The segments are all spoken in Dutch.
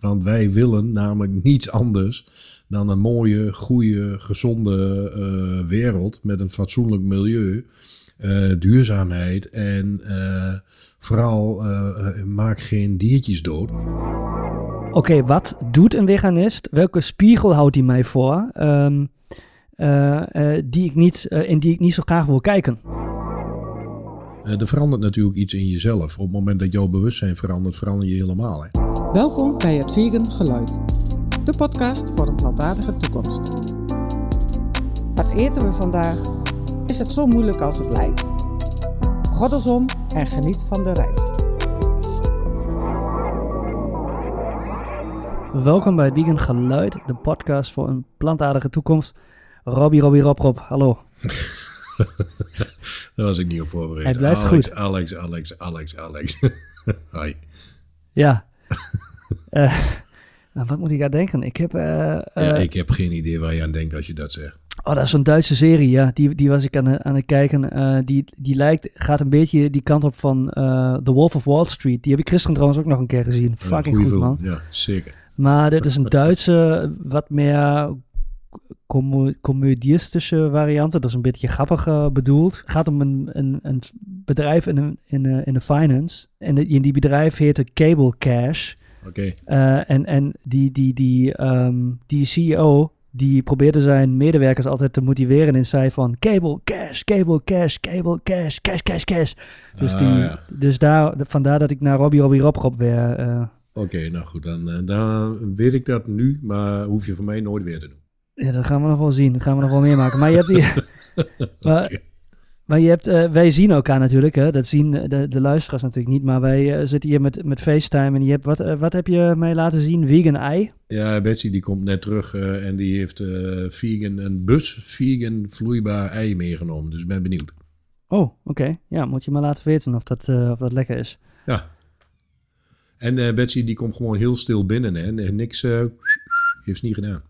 Want wij willen namelijk niets anders dan een mooie, goede, gezonde eh, wereld met een fatsoenlijk milieu, eh, duurzaamheid en eh, vooral maak geen diertjes dood. Oké, wat doet een veganist? Welke spiegel houdt hij mij voor? ehm, eh, eh, die ik niet, in die ik niet zo graag wil kijken. Eh, er verandert natuurlijk iets in jezelf. Op het moment dat jouw bewustzijn verandert, verander je helemaal. Hè. Welkom bij het Vegan Geluid, de podcast voor een plantaardige toekomst. Wat eten we vandaag? Is het zo moeilijk als het lijkt? Goddelsom en geniet van de reis. Welkom bij het Vegan Geluid, de podcast voor een plantaardige toekomst. Robbie, Robbie, Rob, Rob, hallo. Daar was ik niet op voorbereid. Hij blijft Alex, goed. Alex, Alex, Alex, Alex. Hoi. Ja. Eh, nou, wat moet ik aan denken? Ik heb... eh, eh, Ja, ik heb geen idee waar je aan denkt als je dat zegt. Oh, dat is zo'n Duitse serie, ja. Die, die was ik aan, het- aan het kijken. Eh, die, die lijkt, gaat een beetje die kant op van eh, The Wolf of Wall Street. Die heb ik gisteren trouwens ook nog een keer gezien. Fucking goed, film. man. Ja, zeker. Maar dit is een Duitse, wat meer comedistische variant. Dat is een beetje grappig eh, bedoeld. Het gaat om een, een, een bedrijf in de, in, de, in de finance. En de, in die bedrijf heette Cable Cash. Oké. Eh, en en die, die, die, ehm, die CEO, die probeerde zijn medewerkers altijd te motiveren en zei van cable, cash, cable, cash, cable, cash, cash, cash, cash. Dus, Ah, die, ja. dus daar, vandaar dat ik naar Robbie, Robbie, Rob, Rob weer... eh, Oké, nou goed, dan, eh, dan weet ik dat nu, maar hoef je voor mij nooit weer te doen. Ja, dat gaan we nog wel zien. Dat gaan we nog wel meemaken. Maar je hebt hier... maar, je hebt, eh, wij zien elkaar natuurlijk, hè. Dat zien de, de luisteraars natuurlijk niet. Maar wij eh, zitten hier met, met FaceTime en je hebt, wat, eh, wat heb je mij laten zien? Vegan ei? Ja, Betsy die komt net terug en die heeft vegan, een bus vegan vloeibaar ei meegenomen. Dus ik ben benieuwd. Oh, oké. Ja, moet je maar laten weten of dat, of dat lekker is. Ja. En Betsy die komt gewoon heel stil binnen hè, en niks heeft ze niet gedaan.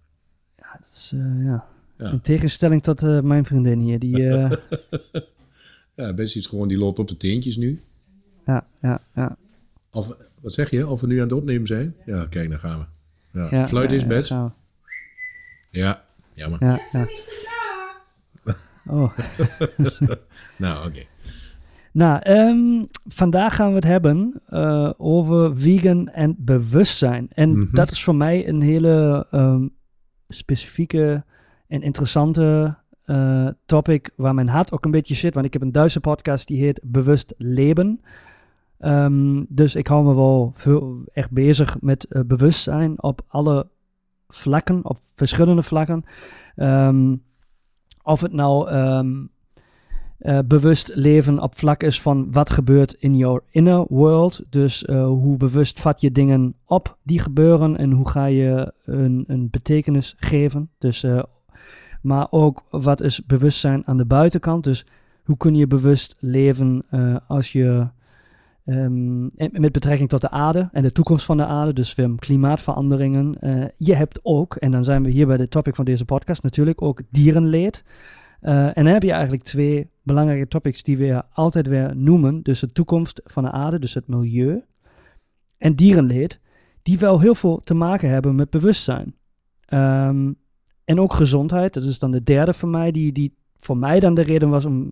Ja, dat is, eh, ja. Ja. In tegenstelling tot eh, mijn vriendin hier, die... eh, Ja, Betsy is gewoon, die loopt op de teentjes nu. ja, ja, ja. Of, wat zeg je? Of we nu aan het opnemen zijn? Ja, kijk, dan gaan we. Ja. ja Fluit ja, is, gaan Ja, jammer. Ja, ja. Oh. Nou, oké. Nou, ehm, vandaag gaan we het hebben eh, over vegan en bewustzijn. En Mhm. dat is voor mij een hele ehm, specifieke en interessante eh, topic waar mijn hart ook een beetje zit. Want ik heb een Duitse podcast die heet Bewust Leven. Ehm, dus ik hou me wel veel echt bezig met eh, bewustzijn op alle vlakken, op verschillende vlakken. Ehm, of het nou ehm, eh, bewust leven op vlak is van wat gebeurt in your inner world. Dus eh, hoe bewust vat je dingen op die gebeuren en hoe ga je een, een betekenis geven. Dus, eh, maar ook wat is bewustzijn aan de buitenkant. Dus hoe kun je bewust leven als je ehm, met betrekking tot de aarde en de toekomst van de aarde, dus klimaatveranderingen. Je hebt ook, en dan zijn we hier bij de topic van deze podcast, natuurlijk ook dierenleed. Eh, en dan heb je eigenlijk twee belangrijke topics die we altijd weer noemen. Dus de toekomst van de aarde, dus het milieu. En dierenleed, die wel heel veel te maken hebben met bewustzijn. Ehm, en ook gezondheid, dat is dan de derde voor mij, die, die voor mij dan de reden was om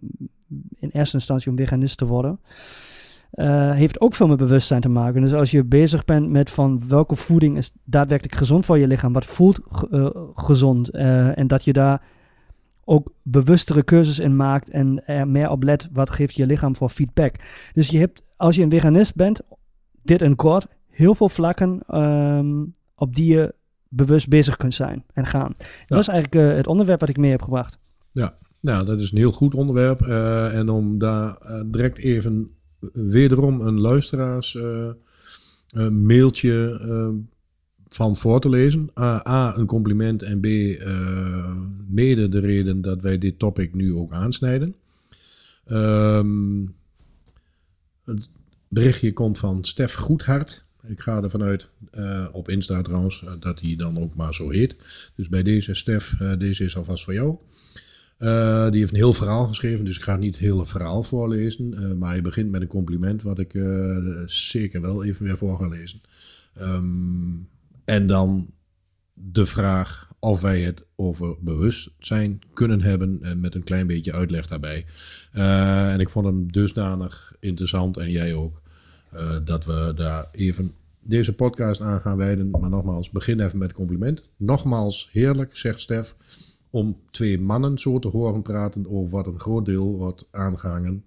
in eerste instantie om veganist te worden. Eh, heeft ook veel met bewustzijn te maken. Dus als je bezig bent met van welke voeding is daadwerkelijk gezond voor je lichaam, wat voelt eh, gezond, en dat je daar ook bewustere keuzes in maakt en er meer op let wat geeft je lichaam voor feedback. Dus je hebt, als je een veganist bent, dit in kort, heel veel vlakken ehm, op die je bewust bezig kunt zijn en gaan. Dat is eigenlijk eh, het onderwerp wat ik mee heb gebracht. Nou, dat is een heel goed onderwerp. eh, en om daar eh, direct even wederom een luisteraars mailtje van voor te lezen. A, A, een compliment en B, eh, mede de reden dat wij dit topic nu ook aansnijden. Ehm, het berichtje komt van Stef Goedhart. Ik ga ervan uit, eh, op Insta trouwens, eh, dat hij dan ook maar zo heet. Dus bij deze Stef, eh, deze is alvast voor jou. Eh, die heeft een heel verhaal geschreven, dus ik ga niet het hele verhaal voorlezen. eh, maar hij begint met een compliment, wat ik eh, zeker wel even weer voor ga lezen. Ehm, en dan de vraag of wij het over bewustzijn kunnen hebben en met een klein beetje uitleg daarbij. Uh, en ik vond hem dusdanig interessant en jij ook, uh, dat we daar even deze podcast aan gaan wijden. Maar nogmaals, begin even met compliment. Nogmaals, heerlijk, zegt Stef, om twee mannen zo te horen praten over wat een groot deel wordt aangehangen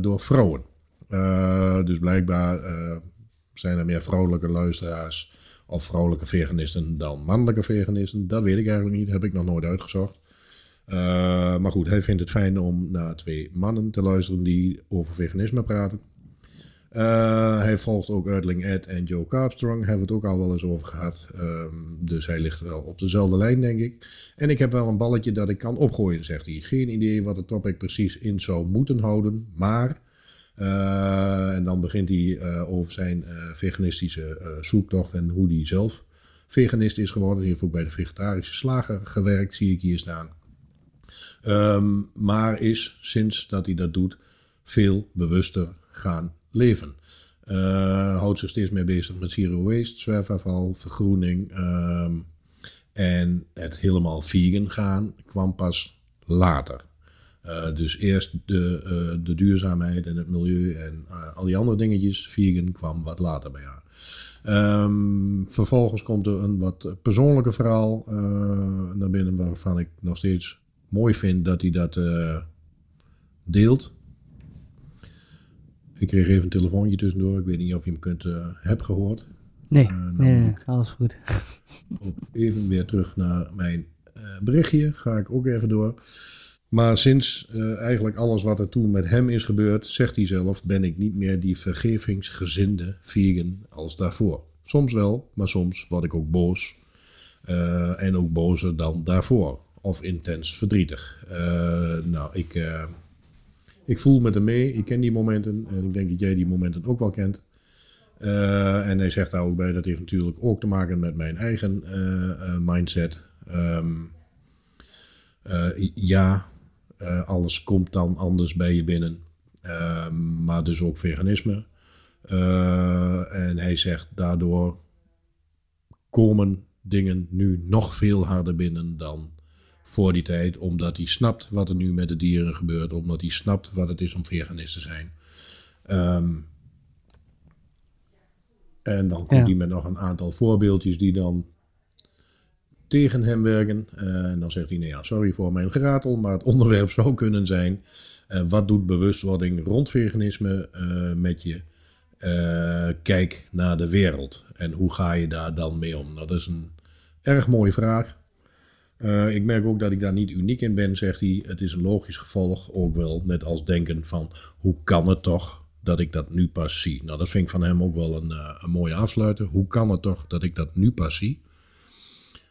door vrouwen. dus blijkbaar zijn er meer vrouwelijke luisteraars of vrouwelijke veganisten dan mannelijke veganisten. Dat weet ik eigenlijk niet, heb ik nog nooit uitgezocht. Uh, maar goed, hij vindt het fijn om naar twee mannen te luisteren die over veganisme praten. Uh, hij volgt ook Uitling Ed en Joe Carpstrong, hebben we het ook al wel eens over gehad. Um, dus hij ligt wel op dezelfde lijn, denk ik. En ik heb wel een balletje dat ik kan opgooien, zegt hij. Geen idee wat het topic precies in zou moeten houden, maar en dan begint hij uh, over zijn uh, veganistische zoektocht en hoe hij zelf veganist is geworden. Hij heeft ook bij de vegetarische slager gewerkt, zie ik hier staan. Um, maar is sinds dat hij dat doet veel bewuster gaan leven. houdt zich steeds meer bezig met zero waste, zwerfafval, vergroening. Um, en het helemaal vegan gaan kwam pas later. Uh, dus eerst de, uh, de duurzaamheid en het milieu en uh, al die andere dingetjes. Vegan kwam wat later bij haar. Um, vervolgens komt er een wat persoonlijke verhaal naar binnen waarvan ik nog steeds mooi vind dat hij dat deelt. Ik kreeg even een telefoontje tussendoor. Ik weet niet of je hem kunt hebben gehoord. Nee, nee, nee alles goed. even weer terug naar mijn berichtje. Ga ik ook even door. Maar sinds uh, eigenlijk alles wat er toen met hem is gebeurd, zegt hij zelf, ben ik niet meer die vergevingsgezinde vegan als daarvoor. Soms wel, maar soms word ik ook boos. Uh, en ook bozer dan daarvoor. Of intens verdrietig. Uh, nou, ik, ik voel met hem mee. Ik ken die momenten. En ik denk dat jij die momenten ook wel kent. en hij zegt daar ook bij, dat heeft natuurlijk ook te maken met mijn eigen mindset. Um, ja, uh, alles komt dan anders bij je binnen. Uh, maar dus ook veganisme. Uh, en hij zegt daardoor komen dingen nu nog veel harder binnen dan voor die tijd. Omdat hij snapt wat er nu met de dieren gebeurt. Omdat hij snapt wat het is om veganist te zijn. Um, en dan komt ja. hij met nog een aantal voorbeeldjes die dan tegen hem werken. Uh, en dan zegt hij, nee, ja, sorry voor mijn geratel, maar het onderwerp zou kunnen zijn, uh, wat doet bewustwording rond veganisme uh, met je kijk naar de wereld? En hoe ga je daar dan mee om? Nou, dat is een erg mooie vraag. ik merk ook dat ik daar niet uniek in ben, zegt hij. Het is een logisch gevolg, ook wel net als denken van, hoe kan het toch dat ik dat nu pas zie? Nou, dat vind ik van hem ook wel een, een mooie afsluiter. Hoe kan het toch dat ik dat nu pas zie?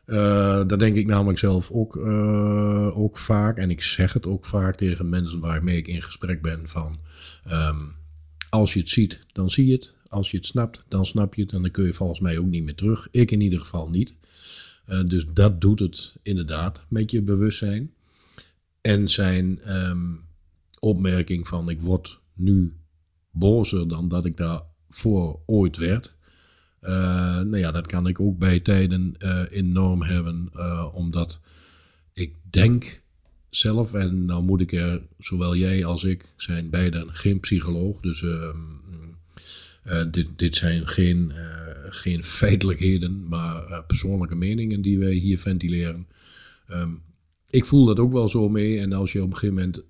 Uh, dat denk ik namelijk zelf ook, uh, ook vaak. En ik zeg het ook vaak tegen mensen waarmee ik in gesprek ben van... Um, als je het ziet, dan zie je het. Als je het snapt, dan snap je het. En dan kun je volgens mij ook niet meer terug. Ik in ieder geval niet. Uh, dus dat doet het inderdaad met je bewustzijn. En zijn um, opmerking van ik word nu bozer dan dat ik daarvoor ooit werd... Uh, nou ja, dat kan ik ook bij tijden uh, enorm hebben, uh, omdat ik denk zelf, en nou moet ik er, zowel jij als ik, zijn beiden geen psycholoog, dus ehm, dit, dit zijn geen, geen feitelijkheden, maar persoonlijke meningen die wij hier ventileren. Um, ik voel dat ook wel zo mee, en als je op een gegeven moment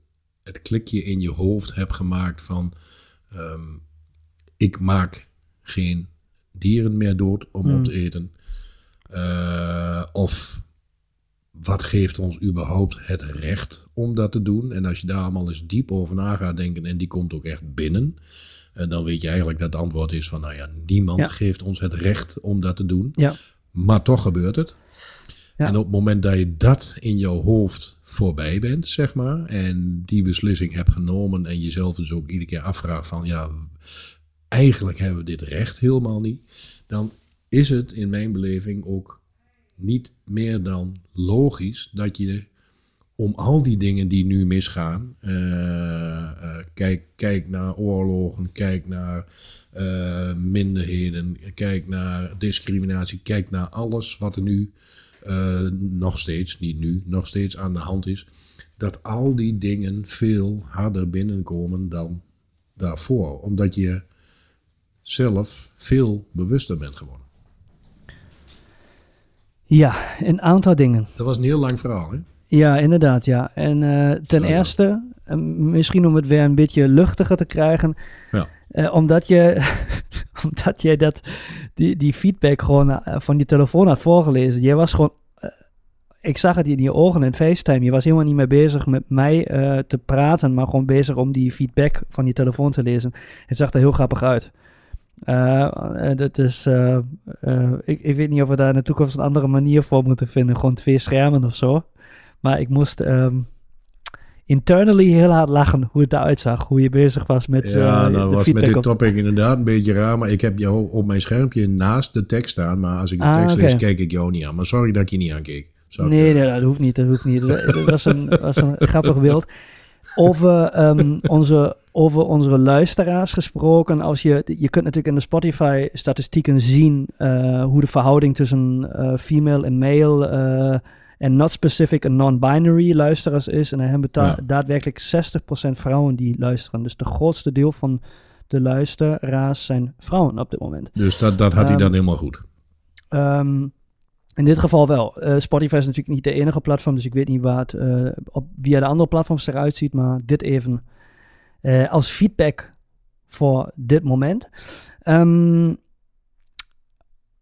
het klikje in je hoofd hebt gemaakt van, um, ik maak geen dieren meer dood om mm. op te eten? Uh, of wat geeft ons überhaupt het recht om dat te doen? En als je daar allemaal eens diep over na gaat denken en die komt ook echt binnen, en dan weet je eigenlijk dat het antwoord is van, nou ja, niemand ja. geeft ons het recht om dat te doen. Ja. Maar toch gebeurt het. Ja. En op het moment dat je dat in jouw hoofd voorbij bent, zeg maar, en die beslissing hebt genomen en jezelf dus ook iedere keer afvraagt van, ja, eigenlijk hebben we dit recht helemaal niet, dan is het in mijn beleving ook niet meer dan logisch dat je om al die dingen die nu misgaan. eh, eh, kijk, kijk naar oorlogen, kijk naar eh, minderheden, kijk naar discriminatie, kijk naar alles wat er nu nog steeds, niet nu, nog steeds aan de hand is. Dat al die dingen veel harder binnenkomen dan daarvoor. Omdat je zelf veel bewuster bent geworden. Ja, een aantal dingen. Dat was een heel lang verhaal, hè? Ja, inderdaad, ja. En eh, ten eerste, eh, misschien om het weer een beetje luchtiger te krijgen, Ja. eh, omdat je, omdat je dat, die, die feedback gewoon van je telefoon had voorgelezen. Je was gewoon, ik zag het in je ogen in FaceTime. Je was helemaal niet meer bezig met mij te praten, maar gewoon bezig om die feedback van je telefoon te lezen. Het zag er heel grappig uit. Eh, eh, dat is, eh, ik, ik weet niet of we daar in de toekomst een andere manier voor moeten vinden. Gewoon twee schermen of zo. Maar ik moest ehm, internally heel hard lachen hoe het eruit zag. Hoe je bezig was met Ja, eh, nou de was met dit op- topic inderdaad een beetje raar. Maar ik heb jou op mijn schermpje naast de tekst staan. Maar als ik de Ah, tekst lees, kijk ik jou niet aan. Maar sorry dat ik je niet aankeek. Nee, nee, dat hoeft niet. Dat hoeft niet. Dat was een, was een grappig beeld. Over, ehm, onze, over onze luisteraars gesproken. Als je, je kunt natuurlijk in de Spotify-statistieken zien eh, hoe de verhouding tussen eh, female en male eh, en not specific en non-binary luisteraars is. En dan hebben Ja. daadwerkelijk 60% vrouwen die luisteren. Dus de grootste deel van de luisteraars zijn vrouwen op dit moment. Dus dat, dat had hij Ehm, dan helemaal goed. Ehm, in dit geval wel. Eh, Spotify is natuurlijk niet de enige platform, dus ik weet niet het eh, op, via de andere platforms eruit ziet, maar dit even eh, als feedback voor dit moment. Ehm,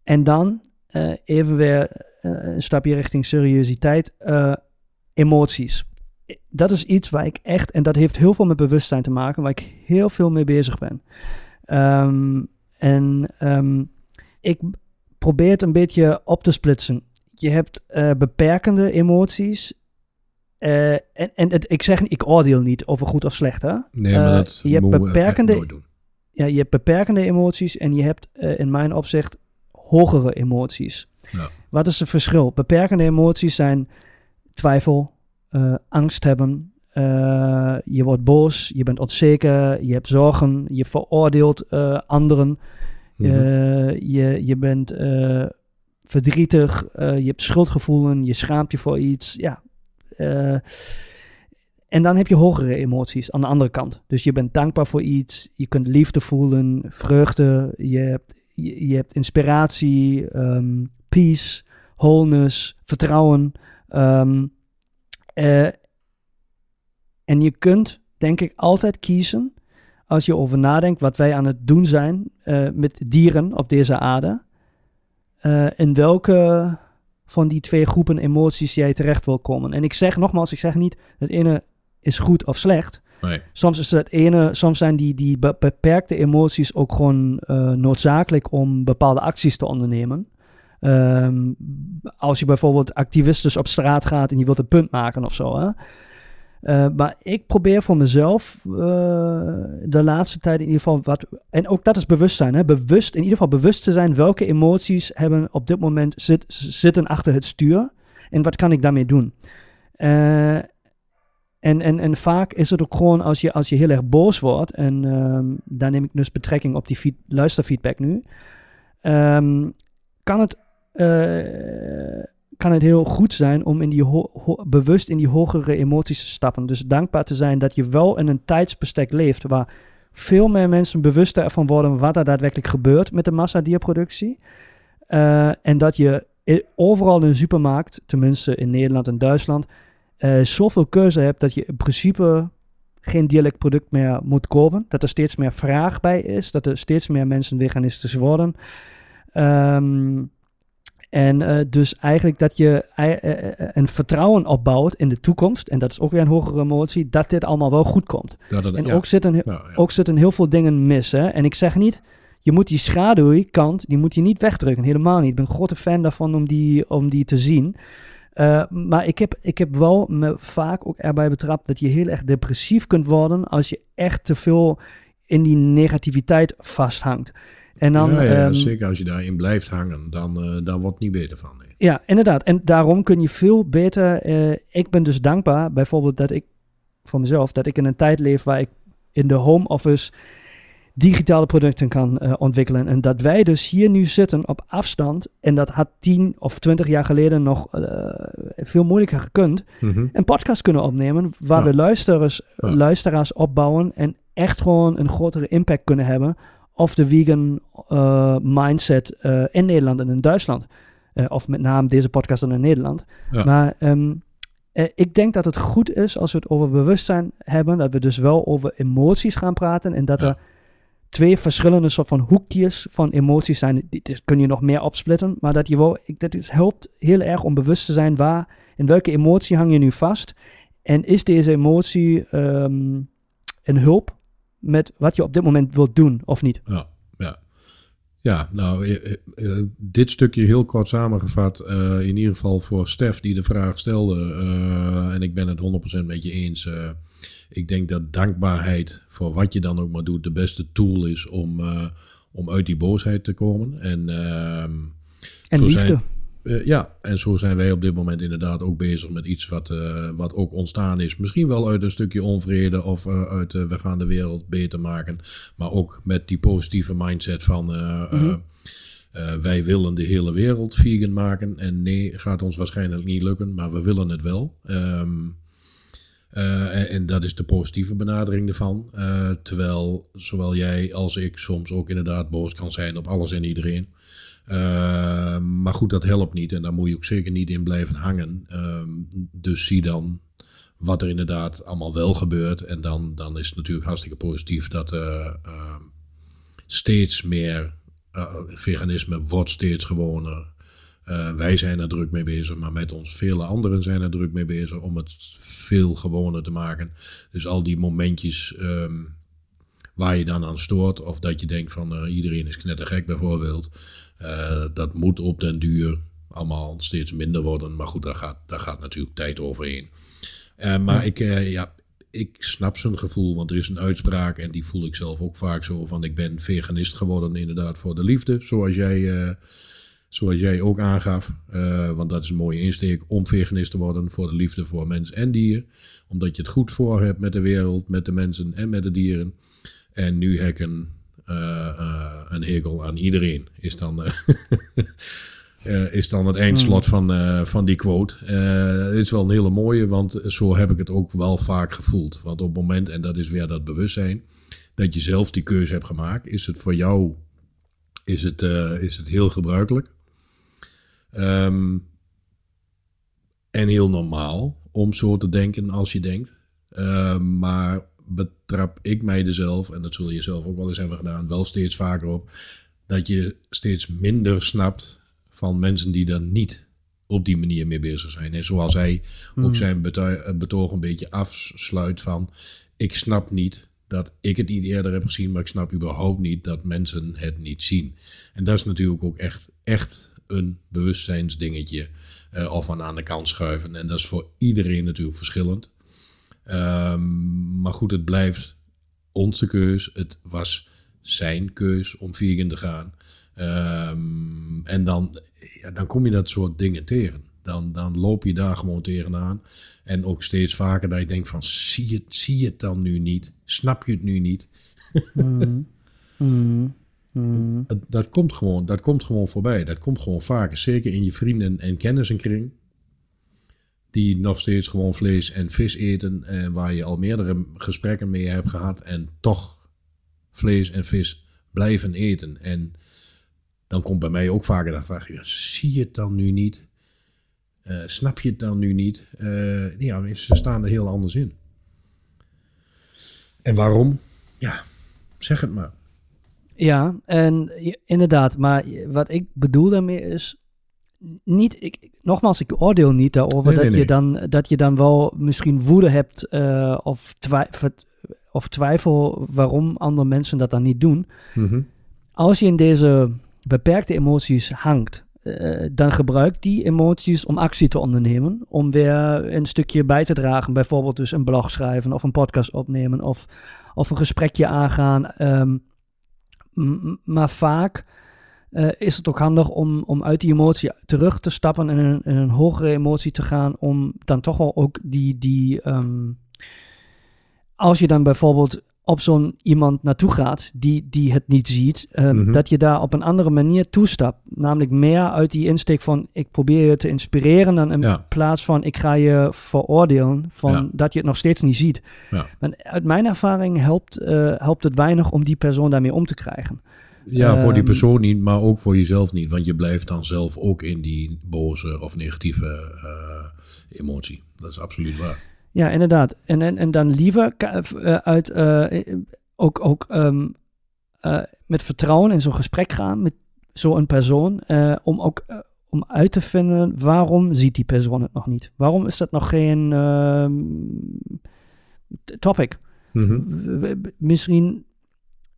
en dan even weer een stapje richting seriositeit. Emoties. Dat is iets waar ik echt, en dat heeft heel veel met bewustzijn te maken, waar ik heel veel mee bezig ben. Ehm, en ehm, ik probeer het een beetje op te splitsen. Je hebt eh, beperkende emoties. eh, en en het, ik zeg, ik oordeel niet over goed of slecht, hè? Nee, maar eh, dat je hebt beperkende- nooit doen. Ja, je hebt beperkende emoties en je hebt in mijn opzicht hogere emoties. Ja. Wat is het verschil? Beperkende emoties zijn twijfel, angst hebben. je wordt boos, je bent onzeker, je hebt zorgen, je veroordeelt anderen. Mhm. Eh, je, je bent eh, verdrietig, eh, je hebt schuldgevoelens, je schaamt je voor iets. Ja. en dan heb je hogere emoties aan de andere kant. Dus je bent dankbaar voor iets, je kunt liefde voelen, vreugde, je hebt, je, hebt inspiratie, ehm, peace, wholeness, vertrouwen. ehm, eh, en je kunt, denk ik, altijd kiezen als je over nadenkt wat wij aan het doen zijn eh, met dieren op deze aarde, eh, in welke van die twee groepen emoties jij terecht wil komen. En ik zeg nogmaals, ik zeg niet het ene is goed of slecht. Nee. Soms is het ene, soms zijn die, die be- beperkte emoties ook gewoon eh, noodzakelijk om bepaalde acties te ondernemen. Ehm, als je bijvoorbeeld activistes op straat gaat en je wilt een punt maken of zo. Hè? Eh, maar ik probeer voor mezelf eh, de laatste tijd in ieder geval wat. En ook dat is bewustzijn. Hè? Bewust, in ieder geval bewust te zijn welke emoties hebben op dit moment zit, zitten achter het stuur. En wat kan ik daarmee doen? Eh, en, en, en vaak is het ook gewoon als je, als je heel erg boos wordt. En ehm, daar neem ik dus betrekking op die feed, luisterfeedback nu. ehm, kan het. Kan het heel goed zijn om in die bewust in die hogere emoties te stappen. Dus dankbaar te zijn dat je wel in een tijdsbestek leeft waar veel meer mensen bewuster ervan worden wat er daadwerkelijk gebeurt met de massadierproductie. Eh, en dat je overal in een supermarkt, tenminste in Nederland en Duitsland, eh, zoveel keuze hebt dat je in principe geen dierlijk product meer moet kopen. Dat er steeds meer vraag bij is, dat er steeds meer mensen veganistisch worden. Ehm, en eh, dus eigenlijk dat je eh, eh, een vertrouwen opbouwt in de toekomst, en dat is ook weer een hogere emotie, dat dit allemaal wel goed komt. Dat En ja. ook, zitten, Ja, ook zitten heel veel dingen mis. Hè? En ik zeg niet, je moet die schaduwkant, die moet je niet wegdrukken. Helemaal niet. Ik ben een grote fan daarvan om die, om die te zien. Maar ik heb, ik heb wel me vaak ook erbij betrapt dat je heel erg depressief kunt worden als je echt te veel in die negativiteit vasthangt. En dan, ja, ja, ehm, zeker als je daarin blijft hangen, dan, eh, dan wordt het niet beter van. Nee. Ja, inderdaad. En daarom kun je veel beter. eh, ik ben dus dankbaar, bijvoorbeeld, dat ik voor mezelf, dat ik in een tijd leef waar ik in de home office digitale producten kan eh, ontwikkelen. En dat wij dus hier nu zitten op afstand. En dat had tien of twintig jaar geleden nog veel moeilijker gekund. Een podcast kunnen opnemen waar Ja. we luisteraars, Ja. luisteraars opbouwen. En echt gewoon een grotere impact kunnen hebben. Of de vegan eh, mindset eh, in Nederland en in Duitsland. Eh, of met name deze podcast dan in Nederland. Ja. Maar ehm, eh, ik denk dat het goed is als we het over bewustzijn hebben. Dat we dus wel over emoties gaan praten. En dat Ja. er twee verschillende soort van hoekjes van emoties zijn. Die, die kun je nog meer opsplitten. Maar dat je wel, ik, dat is, helpt heel erg om bewust te zijn waar, in welke emotie hang je nu vast. En is deze emotie ehm, een hulp met wat je op dit moment wilt doen of niet? Ja, ja. Ja, nou, eh, eh, eh, dit stukje heel kort samengevat. in ieder geval voor Stef die de vraag stelde. en ik ben het 100% met je eens. ik denk dat dankbaarheid voor wat je dan ook maar doet de beste tool is om, om uit die boosheid te komen. En, ehm, En liefde. zijn- eh, ja, en zo zijn wij op dit moment inderdaad ook bezig met iets wat, eh, wat ook ontstaan is. Misschien wel uit een stukje onvrede of eh, uit we gaan de wereld beter maken. Maar ook met die positieve mindset van Mhm. wij willen de hele wereld vegan maken. En nee, gaat ons waarschijnlijk niet lukken, maar we willen het wel. Ehm, eh, en, en dat is de positieve benadering ervan. Terwijl zowel jij als ik soms ook inderdaad boos kan zijn op alles en iedereen. Uh, maar goed, dat helpt niet. En daar moet je ook zeker niet in blijven hangen. Uh, dus zie dan wat er inderdaad allemaal wel gebeurt. En dan, dan is het natuurlijk hartstikke positief dat uh, steeds meer uh, veganisme wordt steeds gewoner. Uh, wij zijn er druk mee bezig, maar met ons vele anderen zijn er druk mee bezig om het veel gewoner te maken. Dus al die momentjes waar je dan aan stoort, of dat je denkt van uh, iedereen is knettergek bijvoorbeeld, uh, dat moet op den duur allemaal steeds minder worden. Maar goed, daar gaat, daar gaat natuurlijk tijd overheen. Uh, maar ja. ik, ja, ik snap zijn gevoel, want er is een uitspraak en die voel ik zelf ook vaak zo van ik ben veganist geworden inderdaad voor de liefde, zoals jij... Uh, Zoals jij ook aangaf, uh, want dat is een mooie insteek om veganist te worden voor de liefde voor mens en dier. Omdat je het goed voor hebt met de wereld, met de mensen en met de dieren. En nu heb ik een, uh, uh, een hekel aan iedereen, is dan, eh, is dan het eindslot van, van die quote. Het is wel een hele mooie, want zo heb ik het ook wel vaak gevoeld. Want op het moment, en dat is weer dat bewustzijn, dat je zelf die keuze hebt gemaakt, is het voor jou is het, is het heel gebruikelijk. Um, en heel normaal om zo te denken als je denkt. Uh, maar betrap ik mij er zelf, en dat zul je zelf ook wel eens hebben gedaan, wel steeds vaker op, dat je steeds minder snapt van mensen die dan niet op die manier mee bezig zijn. En zoals hij mm. ook zijn betoog een beetje afsluit van, ik snap niet dat ik het niet eerder heb gezien, maar ik snap überhaupt niet dat mensen het niet zien. En dat is natuurlijk ook echt, echt een bewustzijnsdingetje uh, of aan, aan de kant schuiven. En dat is voor iedereen natuurlijk verschillend. Um, maar goed, het blijft onze keus. Het was zijn keus om vegan te gaan. Um, en dan, ja, dan kom je dat soort dingen tegen. Dan, dan loop je daar gewoon tegenaan. En ook steeds vaker dat je denkt van, zie je, zie je het dan nu niet? Snap je het nu niet? mm. Mm. Mm. Dat, dat, komt gewoon, dat komt gewoon voorbij. Dat komt gewoon vaker. Zeker in je vrienden- en kennissenkring. Die nog steeds gewoon vlees en vis eten. En waar je al meerdere gesprekken mee hebt gehad. En toch vlees en vis blijven eten. En dan komt bij mij ook vaker de vraag. Zie je het dan nu niet? Uh, snap je het dan nu niet? Uh, ja, ze staan er heel anders in. En waarom? Ja, zeg het maar. Ja, en inderdaad, maar wat ik bedoel daarmee is. Niet, ik, nogmaals, ik oordeel niet daarover nee, dat, nee, Je dan, dat je dan wel misschien woede hebt uh, of, twijfel, of twijfel waarom andere mensen dat dan niet doen. Mm -hmm. Als je in deze beperkte emoties hangt, uh, dan gebruik die emoties om actie te ondernemen. Om weer een stukje bij te dragen. Bijvoorbeeld dus een blog schrijven of een podcast opnemen of, of een gesprekje aangaan. Um, M- maar vaak eh, is het ook handig om, om uit die emotie terug te stappen en in een, in een hogere emotie te gaan. Om dan toch wel ook die. die ehm, als je dan bijvoorbeeld op zo'n iemand naartoe gaat die, die het niet ziet, ehm, Mhm. dat je daar op een andere manier toestapt. Namelijk meer uit die insteek van ik probeer je te inspireren dan in Ja. plaats van ik ga je veroordelen van Ja. dat je het nog steeds niet ziet. Ja. Maar uit mijn ervaring helpt, eh, helpt het weinig om die persoon daarmee om te krijgen. Ja, voor die Ehm, persoon niet, maar ook voor jezelf niet. Want je blijft dan zelf ook in die boze of negatieve eh, emotie. Dat is absoluut waar. Ja, inderdaad. En, en, en dan liever ka- eh, uit eh, ook, ook ehm, eh, met vertrouwen in zo'n gesprek gaan met zo'n persoon. eh, om ook eh, om uit te vinden waarom ziet die persoon het nog niet. Waarom is dat nog geen ehm, topic? Mhm. Misschien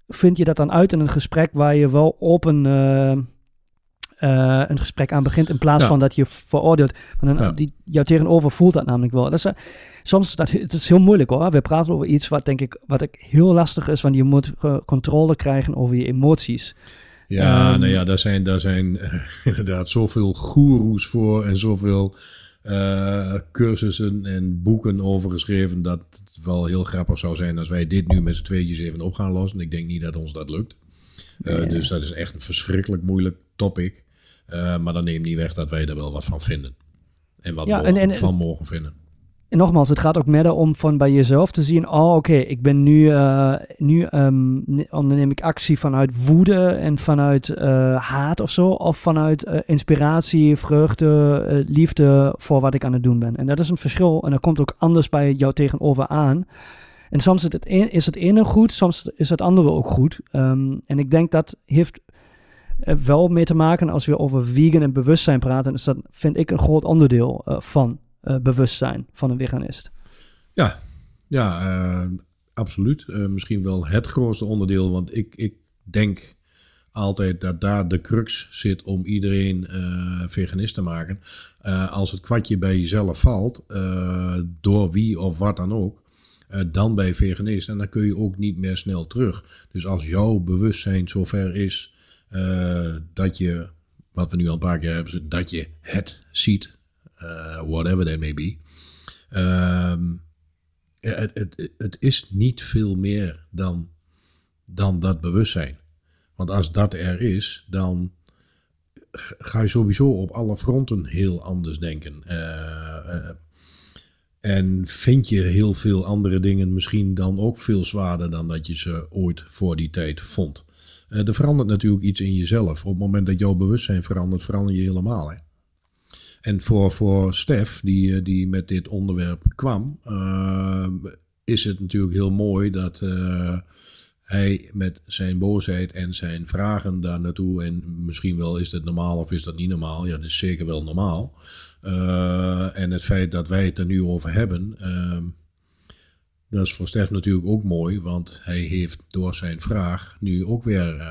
vind je dat dan uit in een gesprek waar je wel open eh, eh, een gesprek aan begint in plaats Ja. van dat je veroordeelt. Want dan, Ja. die, jou tegenover voelt dat namelijk wel. Dat is, eh, soms dat, het is heel moeilijk hoor. We praten over iets wat denk ik wat ik heel lastig is, want je moet controle krijgen over je emoties. Ja, Ehm, nou ja, daar zijn, daar zijn inderdaad zoveel goeroes voor en zoveel eh, cursussen en boeken over geschreven. Dat het wel heel grappig zou zijn als wij dit nu met z'n tweetjes even op gaan lossen. Ik denk niet dat ons dat lukt. Eh. Dus dat is echt een verschrikkelijk moeilijk topic. Eh, maar dat neemt niet weg dat wij er wel wat van vinden. En wat Ja, en- en- van mogen vinden. En nogmaals, het gaat ook meer om van bij jezelf te zien, oh oké, ik ben nu, eh, nu ehm, ne- onderneem ik actie vanuit woede en vanuit eh, haat of zo, of vanuit eh, inspiratie, vreugde, liefde voor wat ik aan het doen ben. En dat is een verschil en dat komt ook anders bij jou tegenover aan. En soms is het, een, is het ene goed, soms is het andere ook goed. Ehm, en ik denk dat heeft wel mee te maken als we over vegan en bewustzijn praten, is dat vind ik een groot onderdeel van eh, bewustzijn van een veganist. Ja, ja eh, absoluut. Eh, misschien wel het grootste onderdeel. Want ik, ik denk altijd dat daar de crux zit om iedereen veganist te maken. Als het kwartje bij jezelf valt, door wie of wat dan ook, dan bij veganist. En dan kun je ook niet meer snel terug. Dus als jouw bewustzijn zover is dat je, wat we nu al een paar keer hebben, dat je het ziet, whatever that may be. Ehm, het, het, het is niet veel meer dan, dan dat bewustzijn. Want als dat er is, dan ga je sowieso op alle fronten heel anders denken. Eh, eh, en vind je heel veel andere dingen misschien dan ook veel zwaarder dan dat je ze ooit voor die tijd vond. Eh, er verandert natuurlijk iets in jezelf. Op het moment dat jouw bewustzijn verandert, verander je helemaal. Hè? En voor, voor Stef, die, eh, die met dit onderwerp kwam, eh, is het natuurlijk heel mooi dat eh, hij met zijn boosheid en zijn vragen daar naartoe, en misschien wel is het normaal of is dat niet normaal, ja, dat is zeker wel normaal. En het feit dat wij het er nu over hebben, dat is voor Stef natuurlijk ook mooi, want hij heeft door zijn vraag nu ook weer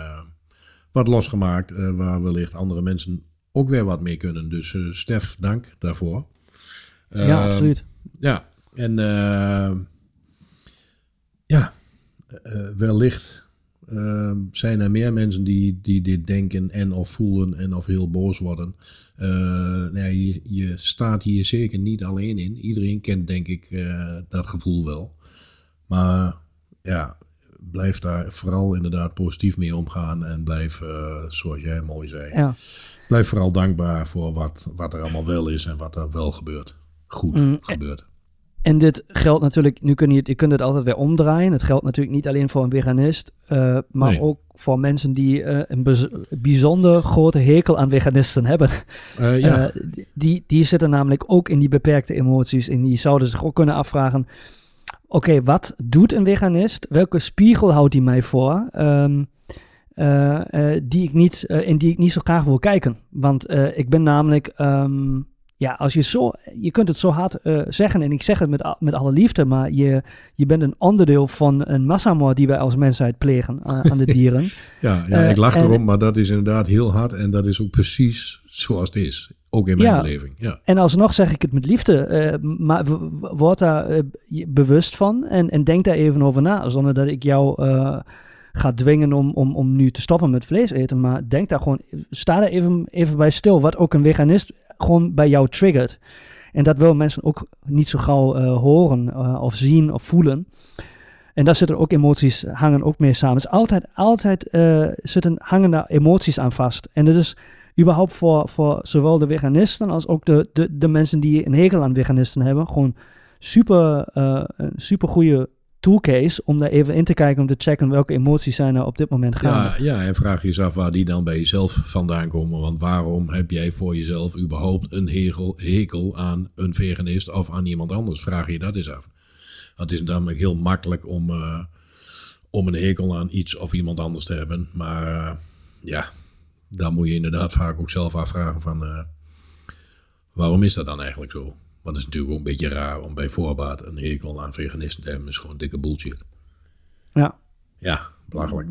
wat losgemaakt, waar wellicht andere mensen ook weer wat mee kunnen. Dus eh, Stef, dank daarvoor. ja, Ehm, absoluut. Ja, en eh, ja, eh, wellicht eh, zijn er meer mensen die, die dit denken en of voelen en of heel boos worden. Eh, nee, je, je staat hier zeker niet alleen in. Iedereen kent denk ik eh, dat gevoel wel. Maar ja, blijf daar vooral inderdaad positief mee omgaan en blijf, eh, zoals jij mooi zei, Ja. blijf vooral dankbaar voor wat, wat er allemaal wel is en wat er wel gebeurt. Goed Mm, gebeurt. En dit geldt natuurlijk, nu kun je, het- je kunt het altijd weer omdraaien. Het geldt natuurlijk niet alleen voor een veganist, eh, maar Nee. ook voor mensen die eh, een bez- bijzonder grote hekel aan veganisten hebben. Ja, die, die zitten namelijk ook in die beperkte emoties en die zouden zich ook kunnen afvragen: oké, wat doet een veganist? Welke spiegel houdt hij mij voor? Ehm, eh, eh, die ik niet, eh, in die ik niet zo graag wil kijken. Want ik ben namelijk, ehm, ja, als je zo, je kunt het zo hard zeggen, en ik zeg het met, met alle liefde, maar je, je bent een onderdeel van een massamoord die wij als mensheid plegen aan, aan de dieren. ja, ja ik lach en- erom, maar dat is inderdaad heel hard en dat is ook precies zoals het is. Ook in mijn Ja. beleving. Ja. En alsnog zeg ik het met liefde, eh, maar word daar eh, bewust van en, en denk daar even over na, zonder dat ik jou eh, gaat dwingen om, om, om nu te stoppen met vlees eten. Maar denk daar gewoon, sta daar even, even bij stil. Wat ook een veganist gewoon bij jou triggert. En dat wil mensen ook niet zo gauw uh, horen uh, of zien of voelen. En daar zitten ook emoties, hangen ook mee samen. Dus altijd, altijd uh, zitten, hangen daar emoties aan vast. En dat is überhaupt voor, voor zowel de veganisten als ook de, de, de mensen die een hekel aan veganisten hebben, gewoon super, uh, een super goede toolcase om daar even in te kijken, om te checken welke emoties zijn er op dit moment gaan. Ja, ja, en vraag je eens af waar die dan bij jezelf vandaan komen. Want waarom heb jij voor jezelf überhaupt een hekel, hekel aan een veganist of aan iemand anders? Vraag je dat eens af. Het is namelijk heel makkelijk om, uh, om een hekel aan iets of iemand anders te hebben. Maar uh, ja, daar moet je inderdaad vaak ook zelf afvragen van uh, waarom is dat dan eigenlijk zo? Want het is natuurlijk ook een beetje raar om bij voorbaat een hekel aan veganisten te hebben. is gewoon dikke bullshit. Ja. Ja, belachelijk.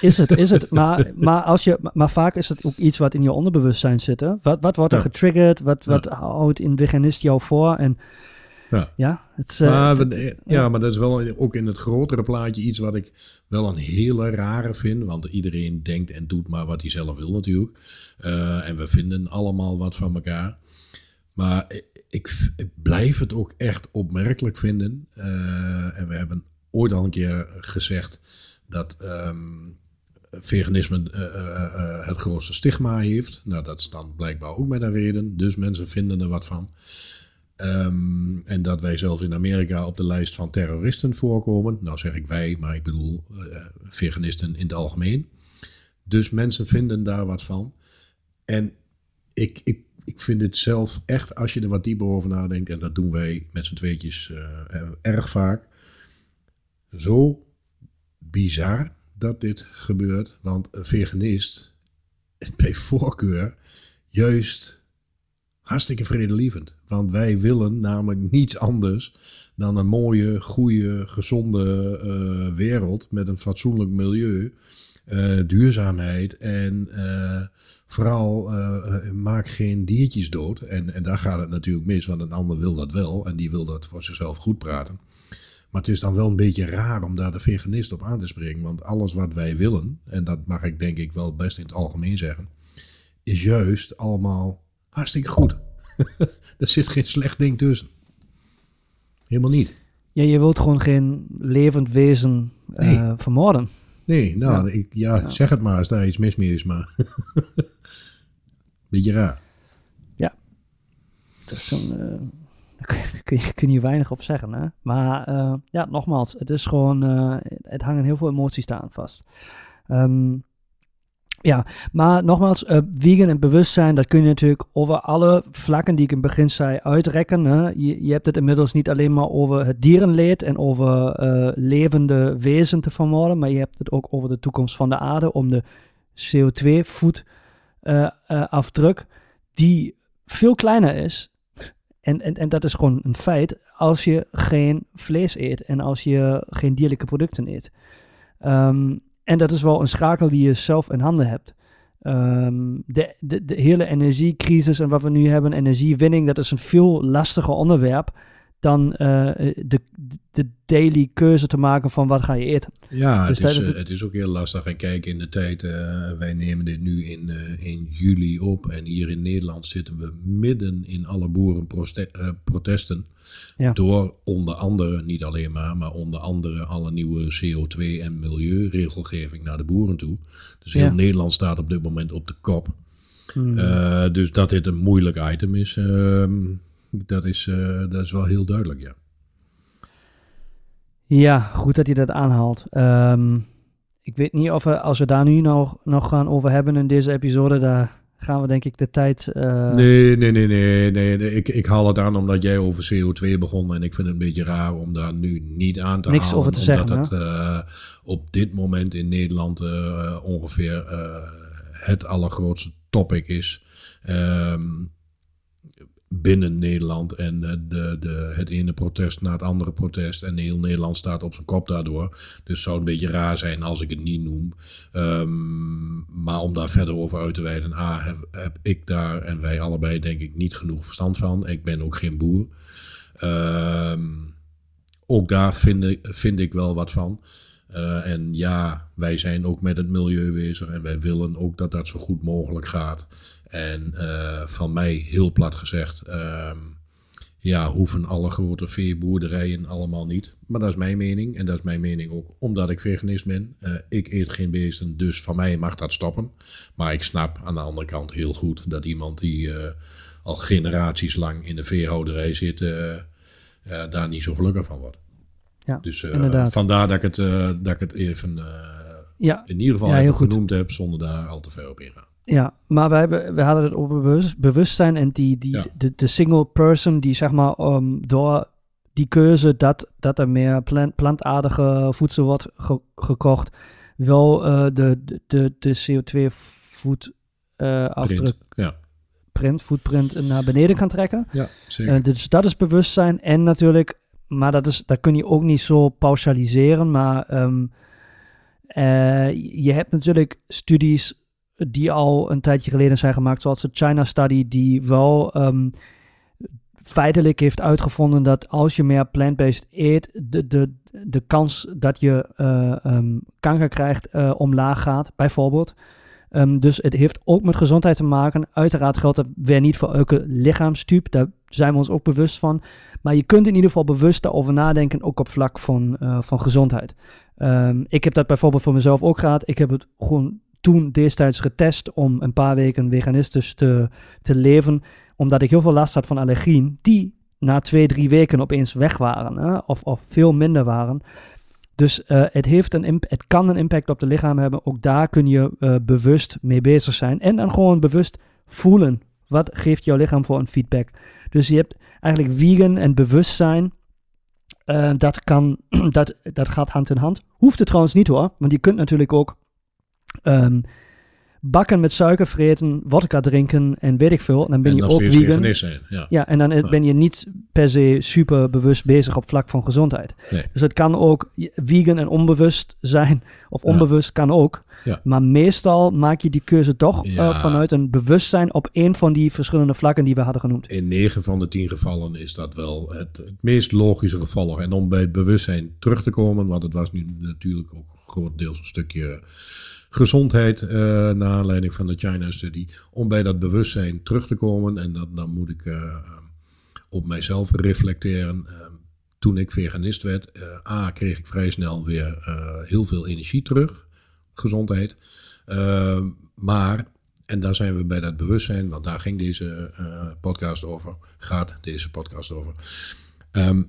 Is het, is het. Maar, maar, als je, maar vaak is het ook iets wat in je onderbewustzijn zit. Hè? Wat, wat wordt er ja. getriggerd? Wat, wat ja. houdt een veganist jou voor? En ja, ja, het, uh, maar, het, ja. ja. maar dat is wel ook in het grotere plaatje iets wat ik wel een hele rare vind. Want iedereen denkt en doet maar wat hij zelf wil natuurlijk. Uh, en we vinden allemaal wat van elkaar. Maar ik, ik blijf het ook echt opmerkelijk vinden. Uh, en we hebben ooit al een keer gezegd dat um, veganisme het grootste stigma heeft. Nou, dat is dan blijkbaar ook met een reden. Dus mensen vinden er wat van. Um, en dat wij zelfs in Amerika op de lijst van terroristen voorkomen. Nou zeg ik wij, maar ik bedoel uh, veganisten in het algemeen. Dus mensen vinden daar wat van. En ik, ik, ik vind het zelf echt, als je er wat dieper over nadenkt, en dat doen wij met z'n tweetjes uh, erg vaak, zo bizar dat dit gebeurt. Want een veganist, bij voorkeur, juist hartstikke vredelievend. Want wij willen namelijk niets anders dan een mooie, goede, gezonde uh, wereld met een fatsoenlijk milieu, uh, duurzaamheid en uh, vooral maak geen diertjes dood. En, en daar gaat het natuurlijk mis, want een ander wil dat wel en die wil dat voor zichzelf goed praten. Maar het is dan wel een beetje raar om daar de veganist op aan te springen. Want alles wat wij willen, en dat mag ik denk ik wel best in het algemeen zeggen, is juist allemaal hartstikke goed. er zit geen slecht ding tussen. Helemaal niet. Ja, je wilt gewoon geen levend wezen uh, nee. vermoorden. Nee, nou, ja. Ik, ja, ja, zeg het maar als daar iets mis mee is, maar... Beetje raar. Ja. Dat is een... Uh, daar kun je, kun je weinig op zeggen, hè. Maar uh, ja, nogmaals, het is gewoon... het hangen heel veel emoties daar aan vast. Um, ja, maar nogmaals, uh, vegan en bewustzijn, dat kun je natuurlijk over alle vlakken die ik in het begin zei uitrekken. Hè. Je, je hebt het inmiddels niet alleen maar over het dierenleed en over uh, levende wezen te vermoorden, maar je hebt het ook over de toekomst van de aarde, om de CO2-voetafdruk, uh, die veel kleiner is. En, en, en dat is gewoon een feit als je geen vlees eet en als je geen dierlijke producten eet. Um, en dat is wel een schakel die je zelf in handen hebt. Um, de, de, de hele energiecrisis en wat we nu hebben, energiewinning, dat is een veel lastiger onderwerp dan uh, de, de daily keuze te maken van wat ga je eten. Ja, dus het, is, uh, het is ook heel lastig. En kijk, in de tijd, uh, wij nemen dit nu in, in juli op. En hier in Nederland zitten we midden in alle boerenprotesten. Ja. Door onder andere, niet alleen maar, maar onder andere alle nieuwe CO2 en milieuregelgeving naar de boeren toe. Dus heel ja. Nederland staat op dit moment op de kop. Hmm. dus dat dit een moeilijk item is ehm, dat is, uh, dat is wel heel duidelijk, ja. Ja, goed dat je dat aanhaalt. Um, ik weet niet of we, als we daar nu nog, nog gaan over hebben in deze episode, daar gaan we denk ik de tijd... Uh... Nee, nee, nee, nee, nee, nee. Ik, ik haal het aan omdat jij over CO2 begon en ik vind het een beetje raar om daar nu niet aan te Niks halen. over te zeggen, het uh, op dit moment in Nederland uh, ongeveer het allergrootste topic is. Um, binnen Nederland en uh, de, de, het ene protest na het andere protest. En heel Nederland staat op zijn kop daardoor. Dus het zou een beetje raar zijn als ik het niet noem. Um, maar om daar verder over uit te wijden. Heb, ik daar en wij allebei denk ik niet genoeg verstand van. Ik ben ook geen boer. Um, ook daar vind ik, vind ik wel wat van. Eh, en ja, wij zijn ook met het milieu bezig en wij willen ook dat dat zo goed mogelijk gaat. En eh, van mij, heel plat gezegd, ehm, ja, hoeven alle grote veeboerderijen allemaal niet. Maar dat is mijn mening en dat is mijn mening ook omdat ik veganist ben. Eh, ik eet geen beesten, dus van mij mag dat stoppen. Maar ik snap aan de andere kant heel goed dat iemand die al generaties lang in de veehouderij zit, daar niet zo gelukkig van wordt. Ja, dus vandaar dat ik het, dat ik het even ja. in ieder geval Ja, even goed. genoemd heb, zonder daar al te ver op ingaan. Ja, maar we, hebben, we hadden het over bewust, bewustzijn en die, die, Ja. de, de single person die zeg maar um, door die keuze dat, dat er meer plant, plantaardige voedsel wordt ge- gekocht, wel eh, de, de, de CO2 voet eh, afdruk Print. Ja, print, footprint naar beneden kan trekken. ja zeker. Eh, dus dat is bewustzijn. En natuurlijk, maar dat, is, dat kun je ook niet zo pauschaliseren. Maar ehm, eh, je hebt natuurlijk studies die al een tijdje geleden zijn gemaakt, zoals de China Study, die wel ehm, feitelijk heeft uitgevonden dat als je meer plant-based eet, de, de, de kans dat je eh, ehm, kanker krijgt eh, omlaag gaat, bijvoorbeeld. Ehm, dus het heeft ook met gezondheid te maken. Uiteraard geldt dat weer niet voor elke lichaamstype. Daar zijn we ons ook bewust van. Maar je kunt in ieder geval bewust over nadenken, ook op vlak van, eh, van gezondheid. Ik heb dat bijvoorbeeld voor mezelf ook gehad. Ik heb het gewoon toen destijds getest om een paar weken veganistisch te, te leven. Omdat ik heel veel last had van allergieën, die na twee, drie weken opeens weg waren. Hè? Of, of veel minder waren. Dus eh, het, heeft een het kan een impact op het lichaam hebben. Ook daar kun je eh, bewust mee bezig zijn. En dan gewoon bewust voelen. Wat geeft jouw lichaam voor een feedback? Dus je hebt eigenlijk vegan en bewustzijn. eh, dat, kan, dat, dat gaat hand in hand. Hoeft het trouwens niet hoor. Want je kunt natuurlijk ook ehm, bakken met suiker vreten, vodka drinken en weet ik veel. En dan ben en je ook vegan. zijn. Ja. Ja, en dan Ja. ben je niet per se super bewust bezig op vlak van gezondheid. Nee. Dus het kan ook vegan en onbewust zijn, of Ja. onbewust kan ook. Maar meestal maak je die keuze toch eh, vanuit een bewustzijn op één van die verschillende vlakken die we hadden genoemd. In 9 van de 10 gevallen is dat wel het, het meest logische gevolg. En om bij het bewustzijn terug te komen, want het was nu natuurlijk ook grotendeels een stukje gezondheid eh naar aanleiding van de China-studie. Om bij dat bewustzijn terug te komen, en dat, dan moet ik eh, op mijzelf reflecteren. Eh, toen ik veganist werd, A, kreeg ik vrij snel weer heel veel energie terug, gezondheid. Maar en daar zijn we bij dat bewustzijn, want daar ging deze podcast over, gaat deze podcast over. Ehm,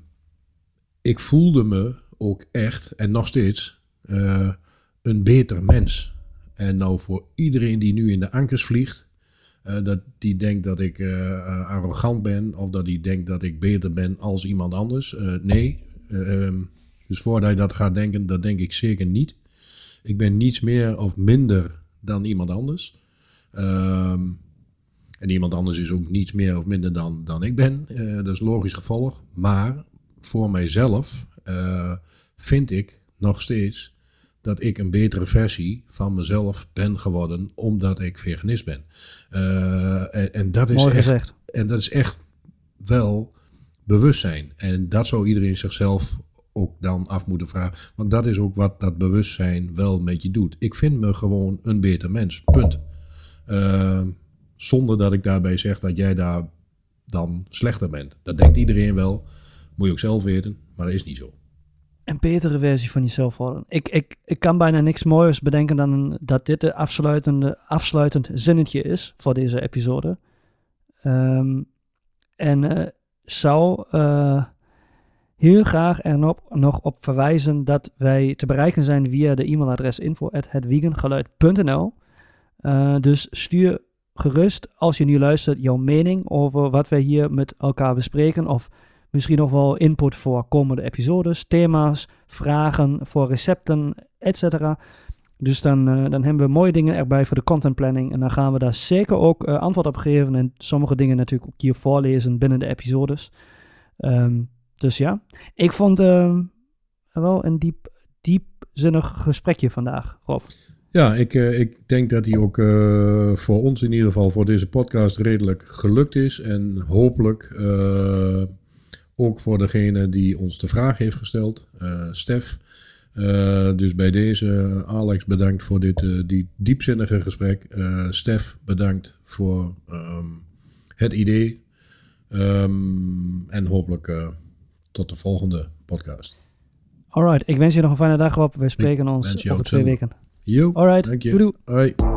ik voelde me ook echt, en nog steeds, een beter mens. En nou voor iedereen die nu in de ankers vliegt, eh, dat die denkt dat ik eh, eh, arrogant ben, of dat die denkt dat ik beter ben als iemand anders. Nee, Eh, ehm, dus voordat je dat gaat denken, dat denk ik zeker niet. Ik ben niets meer of minder dan iemand anders. Ehm, en iemand anders is ook niets meer of minder dan, dan ik ben. Dat is logisch gevolg. Maar voor mijzelf vind ik nog steeds dat ik een betere versie van mezelf ben geworden omdat ik veganist ben. Eh, en, en dat is Mooi echt, gezegd. en dat is echt wel bewustzijn. En dat zou iedereen zichzelf ook dan af moeten vragen. Want dat is ook wat dat bewustzijn wel met je doet. Ik vind me gewoon een beter mens. Punt. Eh, zonder dat ik daarbij zeg dat jij daar dan slechter bent. Dat denkt iedereen wel. Moet je ook zelf weten. Maar dat is niet zo. Een betere versie van jezelf worden. Ik, ik, ik kan bijna niks moois bedenken dan dat dit de afsluitende, afsluitend zinnetje is voor deze episode. Ehm, en eh, zou eh, heel graag er nog, nog op verwijzen dat wij te bereiken zijn via de e-mailadres info.hetwiegengeluid.nl. Eh, dus stuur gerust, als je nu luistert, jouw mening over wat wij hier met elkaar bespreken. Of misschien nog wel input voor komende episodes, thema's, vragen voor recepten, etc. Dus dan, eh, dan hebben we mooie dingen erbij voor de content planning. En dan gaan we daar zeker ook eh, antwoord op geven. En sommige dingen natuurlijk ook hier voorlezen binnen de episodes. Ehm, dus ja, ik vond ehm, wel een diep, diepzinnig gesprekje vandaag, Rob. Ja, ik, eh, ik denk dat die ook eh, voor ons in ieder geval voor deze podcast redelijk gelukt is. En hopelijk eh, ook voor degene die ons de vraag heeft gesteld, eh, Stef. Eh, dus bij deze, Alex, bedankt voor dit eh, die diepzinnige gesprek. Stef, bedankt voor ehm, het idee. Ehm, en hopelijk tot de volgende podcast. Alright, ik wens je nog een fijne dag op. We spreken ons over twee weken. Jo, Alright, doei doei. Hoi.